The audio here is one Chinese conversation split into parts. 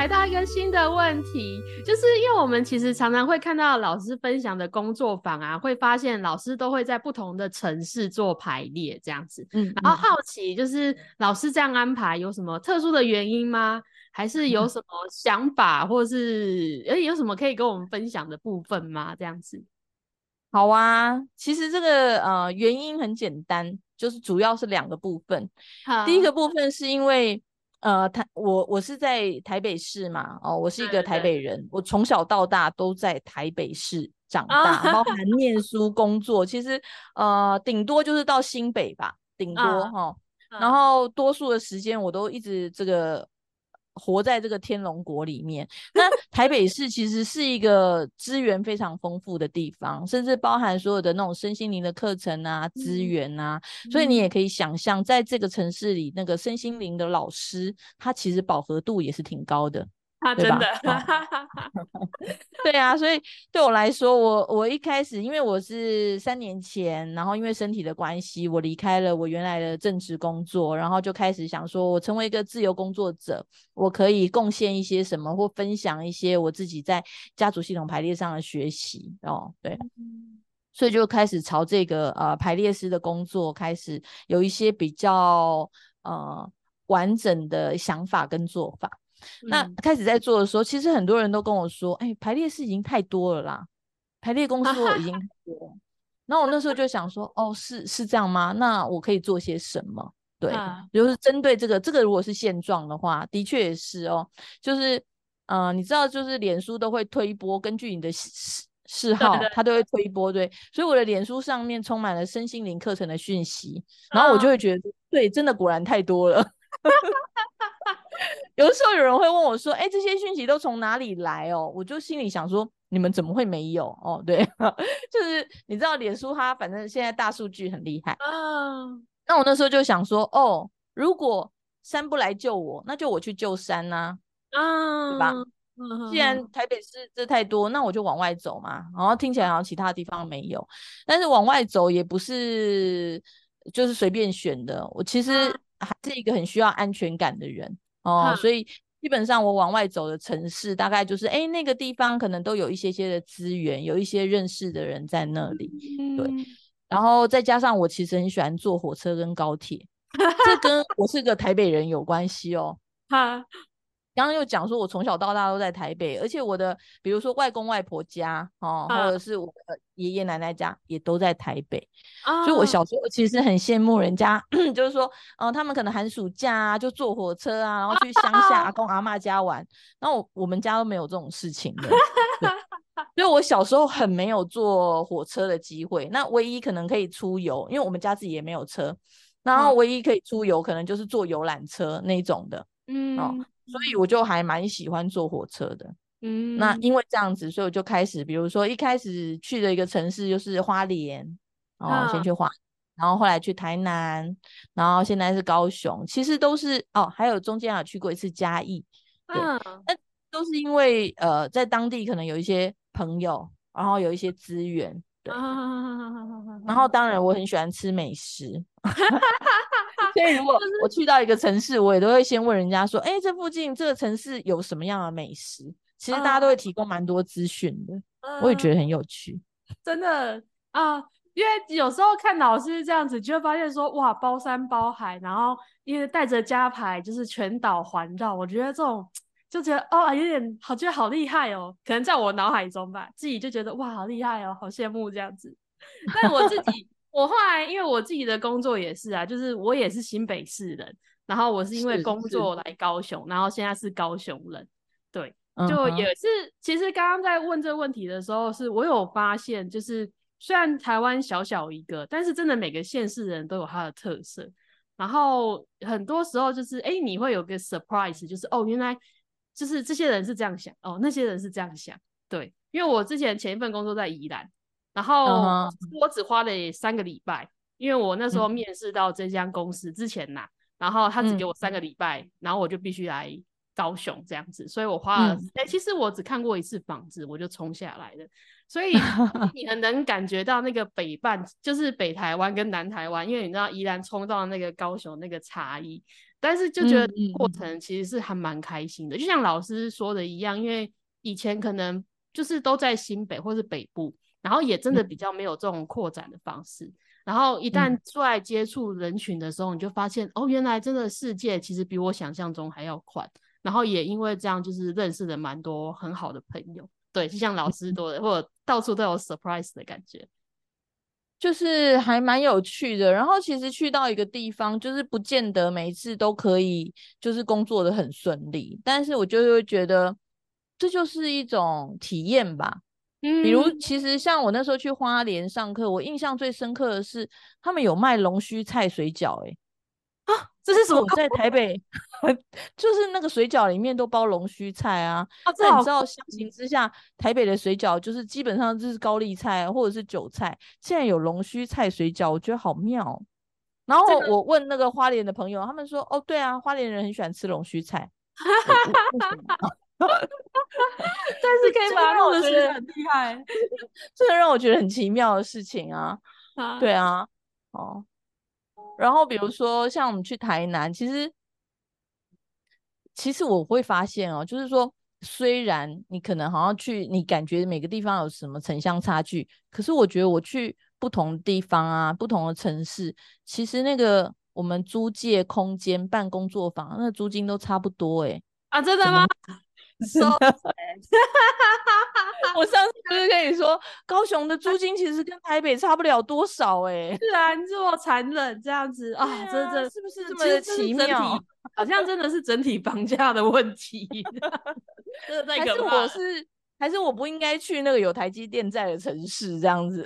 来到一个新的问题，就是因为我们其实常常会看到老师分享的工作坊啊，会发现老师都会在不同的城市做排列这样子。嗯，然后好奇就是老师这样安排有什么特殊的原因吗？还是有什么想法，或是诶有什么可以跟我们分享的部分吗？这样子。好啊，其实这个呃原因很简单，就是主要是两个部分。好第一个部分是因为呃台我我是在台北市嘛，哦，我是一个台北人，对对对，我从小到大都在台北市长大，包含 念书、工作，其实呃顶多就是到新北吧，顶多哈，然后多数的时间我都一直这个。活在这个天龙国里面，那台北市其实是一个资源非常丰富的地方，甚至包含所有的那种身心灵的课程啊、资源啊，嗯、所以你也可以想象，在这个城市里，那个身心灵的老师，他其实饱和度也是挺高的。他真的，对啊，所以对我来说，我我一开始，因为我是三年前，然后因为身体的关系，我离开了我原来的正职工作，然后就开始想说，我成为一个自由工作者，我可以贡献一些什么，或分享一些我自己在家族系统排列上的学习哦，对，所以就开始朝这个呃排列师的工作开始有一些比较呃完整的想法跟做法。那开始在做的时候，其实很多人都跟我说：“哎、欸，排列师已经太多了啦，排列公司已经 太多。”然后我那时候就想说：“哦，是是这样吗？那我可以做些什么？”对，就是针对这个，这个如果是现状的话，的确也是哦。就是，嗯、呃，你知道，就是脸书都会推播，根据你的嗜嗜好，它都会推播。对，所以我的脸书上面充满了身心灵课程的讯息，然后我就会觉得，对，真的果然太多了。有的时候有人会问我说：“哎、欸，这些讯息都从哪里来哦？”我就心里想说：“你们怎么会没有哦？”对，就是你知道，脸书它反正现在大数据很厉害啊。Uh, 那我那时候就想说：“哦，如果山不来救我，那就我去救山呐，啊，uh, 对吧？既然台北市这太多，那我就往外走嘛。然后听起来好像其他地方没有，但是往外走也不是就是随便选的。我其实还是一个很需要安全感的人。”哦，所以基本上我往外走的城市，大概就是哎，那个地方可能都有一些些的资源，有一些认识的人在那里，嗯、对。然后再加上我其实很喜欢坐火车跟高铁，这跟我是个台北人有关系哦。哈。刚刚又讲说，我从小到大都在台北，而且我的比如说外公外婆家哦，啊、或者是我的爷爷奶奶家也都在台北，啊、所以我小时候其实很羡慕人家，就是说，嗯、呃，他们可能寒暑假啊就坐火车啊，然后去乡下阿公 阿嬷家玩，然后我，我们家都没有这种事情的，所以我小时候很没有坐火车的机会，那唯一可能可以出游，因为我们家自己也没有车，然后唯一可以出游可能就是坐游览车那种的，嗯。哦所以我就还蛮喜欢坐火车的，嗯，那因为这样子，所以我就开始，比如说一开始去的一个城市就是花莲，哦，先去花莲，然后后来去台南，然后现在是高雄，其实都是哦，还有中间有去过一次嘉义，对，那都是因为呃，在当地可能有一些朋友，然后有一些资源，对，然后当然我很喜欢吃美食。所以，如果我去到一个城市，我也都会先问人家说：“哎、欸，这附近这个城市有什么样的美食？”其实大家都会提供蛮多资讯的，呃、我也觉得很有趣。真的啊，因为有时候看老师这样子，就会发现说：“哇，包山包海，然后因为带着家牌，就是全岛环绕。”我觉得这种就觉得哦，有点好，觉得好厉害哦。可能在我脑海中吧，自己就觉得哇，好厉害哦，好羡慕这样子。但我自己。我后来，因为我自己的工作也是啊，就是我也是新北市人，然后我是因为工作来高雄，然后现在是高雄人，对，就也是。Uh. 其实刚刚在问这个问题的时候，是我有发现，就是虽然台湾小小一个，但是真的每个县市人都有他的特色，然后很多时候就是，哎，你会有个 surprise，就是哦，原来就是这些人是这样想，哦，那些人是这样想，对，因为我之前前一份工作在宜兰。然后我只花了三个礼拜，因为我那时候面试到这家公司之前呐，然后他只给我三个礼拜，然后我就必须来高雄这样子，所以我花了。哎，其实我只看过一次房子，我就冲下来了。所以 你很能感觉到那个北半，就是北台湾跟南台湾，因为你知道宜兰冲到那个高雄那个差异。但是就觉得过程其实是还蛮开心的，嗯嗯，就像老师说的一样，因为以前可能就是都在新北或是北部，然后也真的比较没有这种扩展的方式，嗯、然后一旦出来接触人群的时候，你就发现、嗯、哦，原来真的世界其实比我想象中还要宽，然后也因为这样就是认识了蛮多很好的朋友，对，就像老师多的，嗯、或者到处都有 surprise 的感觉。就是还蛮有趣的，然后其实去到一个地方，就是不见得每一次都可以，就是工作的很顺利，但是我就会觉得这就是一种体验吧。嗯，比如其实像我那时候去花莲上课，我印象最深刻的是他们有卖龙须菜水饺，欸，啊，这是什么？我在台北。就是那个水饺里面都包龙须菜啊，那、啊、你知道相形之下，台北的水饺就是基本上就是高丽菜或者是韭菜，现在有龙须菜水饺，我觉得好妙。然后我问那个花莲的朋友，他们说：“哦，对啊，花莲人很喜欢吃龙须菜。” 但是可以把它弄得是很厉害，这个让我觉得很奇妙的事情啊。啊对啊，哦。然后比如说像我们去台南，其实。其实我会发现哦，就是说，虽然你可能好像去，你感觉每个地方有什么城乡差距，可是我觉得我去不同的地方啊，不同的城市，其实那个我们租借空间办工作坊，那个租金都差不多诶。啊，真的吗？真的。我上次不是跟你说，高雄的租金其实跟台北差不了多少诶。是啊，你这么残忍这样子啊，真的是不是这么的奇妙？好像真的是整体房价的问题，真的太可怕了。还是我是，还是我不应该去那个有台积电在的城市这样子？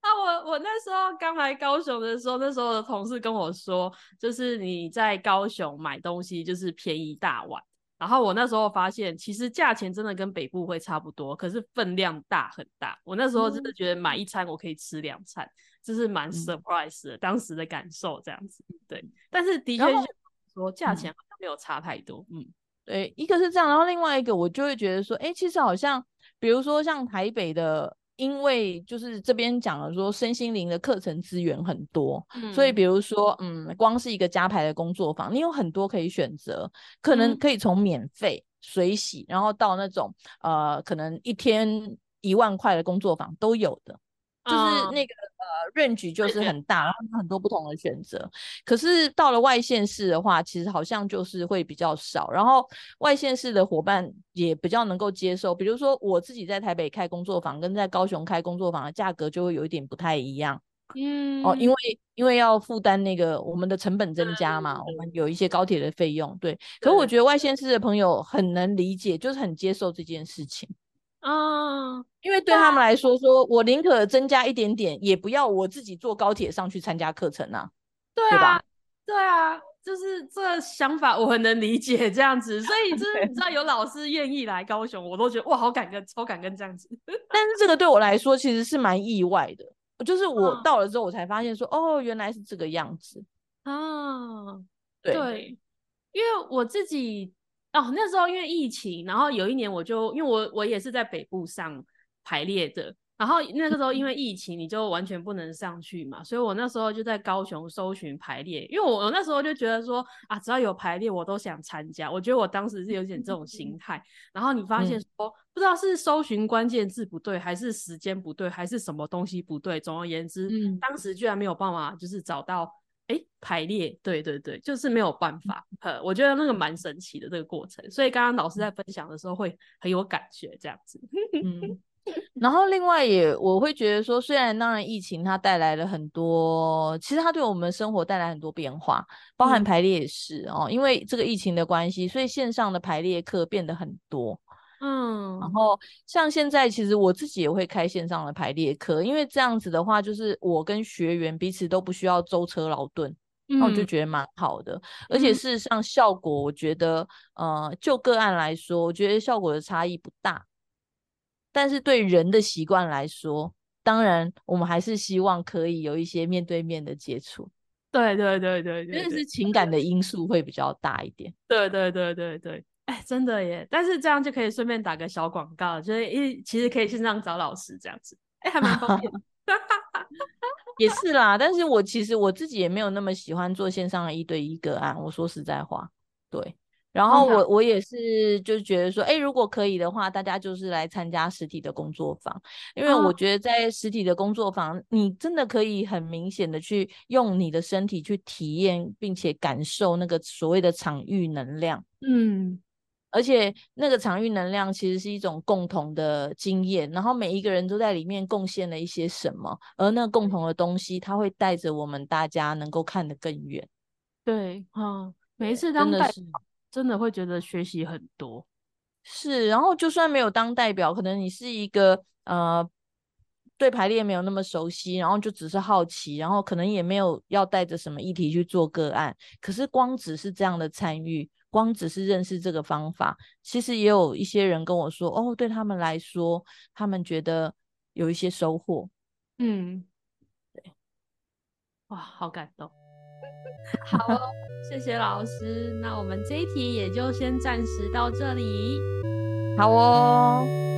啊，我我那时候刚来高雄的时候，那时候的同事跟我说，就是你在高雄买东西就是便宜大碗。然后我那时候发现，其实价钱真的跟北部会差不多，可是分量大很大。我那时候真的觉得买一餐我可以吃两餐。这是蛮 surprise 的，嗯、当时的感受这样子，对。但是的确说价钱好像没有差太多，嗯，对，一个是这样，然后另外一个我就会觉得说，哎，其实好像，比如说像台北的，因为就是这边讲了说身心灵的课程资源很多，嗯、所以比如说，嗯，光是一个加排的工作坊，你有很多可以选择，可能可以从免费、水洗，然后到那种呃，可能一天一万块的工作坊都有的。就是那个呃，range 就是很大，然后有很多不同的选择。可是到了外县市的话，其实好像就是会比较少。然后外县市的伙伴也比较能够接受。比如说我自己在台北开工作坊，跟在高雄开工作坊的价格就会有一点不太一样。嗯，哦，因为因为要负担那个我们的成本增加嘛，我们有一些高铁的费用。对，可是我觉得外县市的朋友很能理解，就是很接受这件事情。啊，因为对他们来说，说我宁可增加一点点，也不要我自己坐高铁上去参加课程啊。对啊，对啊，就是这个想法我很能理解这样子，所以就是 你知道有老师愿意来高雄，我都觉得哇，好感恩，超感恩这样子。但是这个对我来说其实是蛮意外的，就是我到了之后我才发现说，哦，原来是这个样子啊。对，对，因为我自己。哦，那时候因为疫情，然后有一年我就因为我我也是在北部上排列的，然后那个时候因为疫情，你就完全不能上去嘛，所以我那时候就在高雄搜寻排列，因为我我那时候就觉得说啊，只要有排列我都想参加，我觉得我当时是有点这种心态，然后你发现说、嗯、不知道是搜寻关键字不对，还是时间不对，还是什么东西不对，总而言之，嗯、当时居然没有办法就是找到。哎，排列，对对对，就是没有办法。呃，我觉得那个蛮神奇的这个过程，所以刚刚老师在分享的时候会很有感觉，这样子。嗯，然后另外也我会觉得说，虽然当然疫情它带来了很多，其实它对我们生活带来很多变化，包含排列也是哦，因为这个疫情的关系，所以线上的排列课变得很多。嗯，然后像现在，其实我自己也会开线上的排列课，因为这样子的话，就是我跟学员彼此都不需要舟车劳顿，那我就觉得蛮好的。嗯、而且事实上，效果我觉得，呃，就个案来说，我觉得效果的差异不大。但是对人的习惯来说，当然我们还是希望可以有一些面对面的接触。对对对对对，因为是情感的因素会比较大一点。对对对对对。哎，真的耶！但是这样就可以顺便打个小广告，就是一其实可以线上找老师这样子，哎，还蛮方便。也是啦，但是我其实我自己也没有那么喜欢做线上的一对一个案。我说实在话，对。然后我我也是就觉得说，哎，如果可以的话，大家就是来参加实体的工作坊，因为我觉得在实体的工作坊，你真的可以很明显的去用你的身体去体验，并且感受那个所谓的场域能量。嗯。而且那个场域能量其实是一种共同的经验，然后每一个人都在里面贡献了一些什么，而那共同的东西，它会带着我们大家能够看得更远。对，嗯，每一次当代表真的会觉得学习很多。是，然后就算没有当代表，可能你是一个呃对排列没有那么熟悉，然后就只是好奇，然后可能也没有要带着什么议题去做个案，可是光只是这样的参与。光只是认识这个方法，其实也有一些人跟我说，哦，对他们来说，他们觉得有一些收获。嗯，对，哇，好感动。好哦，谢谢老师。那我们这一题也就先暂时到这里。好哦。